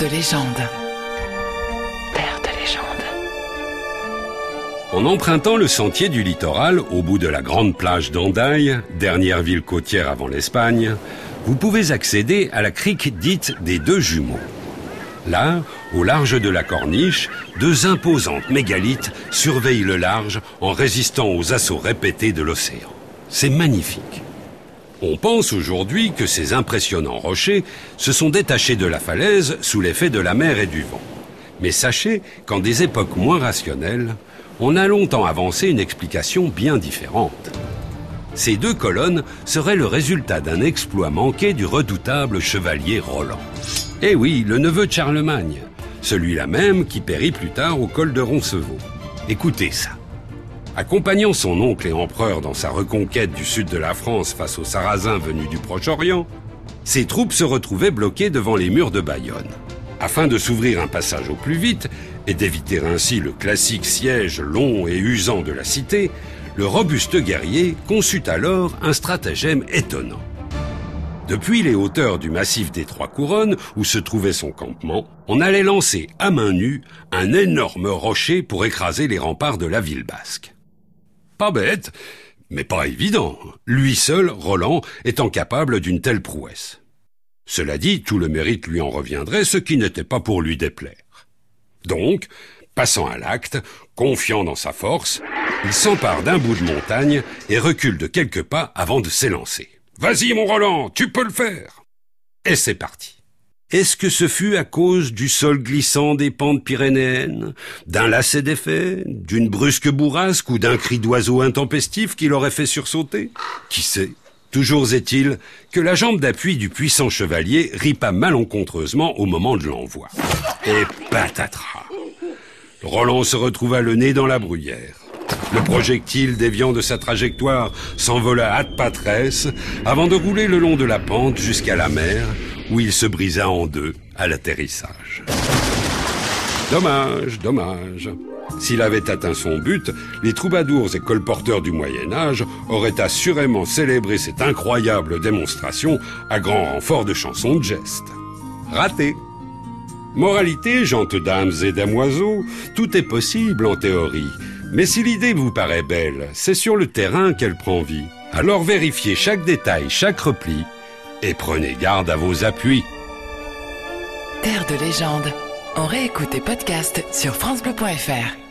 De légende. Terre de légende. En empruntant le sentier du littoral au bout de la grande plage d'Andaille, dernière ville côtière avant l'Espagne, vous pouvez accéder à la crique dite des deux jumeaux. Là, au large de la corniche, deux imposantes mégalithes surveillent le large en résistant aux assauts répétés de l'océan. C'est magnifique. On pense aujourd'hui que ces impressionnants rochers se sont détachés de la falaise sous l'effet de la mer et du vent. Mais sachez qu'en des époques moins rationnelles, on a longtemps avancé une explication bien différente. Ces deux colonnes seraient le résultat d'un exploit manqué du redoutable chevalier Roland. Eh oui, le neveu de Charlemagne, celui-là même qui périt plus tard au col de Roncevaux. Écoutez ça. Accompagnant son oncle et empereur dans sa reconquête du sud de la France face aux Sarrasins venus du Proche-Orient, ses troupes se retrouvaient bloquées devant les murs de Bayonne. Afin de s'ouvrir un passage au plus vite et d'éviter ainsi le classique siège long et usant de la cité, le robuste guerrier conçut alors un stratagème étonnant. Depuis les hauteurs du massif des Trois Couronnes, où se trouvait son campement, on allait lancer à main nue un énorme rocher pour écraser les remparts de la ville basque. Pas bête, mais pas évident. Lui seul, Roland, étant capable d'une telle prouesse. Cela dit, tout le mérite lui en reviendrait, ce qui n'était pas pour lui déplaire. Donc, passant à l'acte, confiant dans sa force, il s'empare d'un bout de montagne et recule de quelques pas avant de s'élancer. Vas-y, mon Roland, tu peux le faire. Et c'est parti. Est-ce que ce fut à cause du sol glissant des pentes pyrénéennes, d'un lacet d'effet, d'une brusque bourrasque ou d'un cri d'oiseau intempestif qui l'aurait fait sursauter? Qui sait? Toujours est-il que la jambe d'appui du puissant chevalier ripa malencontreusement au moment de l'envoi. Et patatras Roland se retrouva le nez dans la bruyère. Le projectile déviant de sa trajectoire s'envola à patresse avant de rouler le long de la pente jusqu'à la mer où il se brisa en deux à l'atterrissage. Dommage, dommage. S'il avait atteint son but, les troubadours et colporteurs du Moyen Âge auraient assurément célébré cette incroyable démonstration à grand renfort de chansons de gestes. Raté. Moralité, gentes dames et damoiseaux, tout est possible en théorie. Mais si l'idée vous paraît belle, c'est sur le terrain qu'elle prend vie. Alors vérifiez chaque détail, chaque repli, et prenez garde à vos appuis. Terre de légende. On réécoute tes podcasts sur FranceBleu.fr.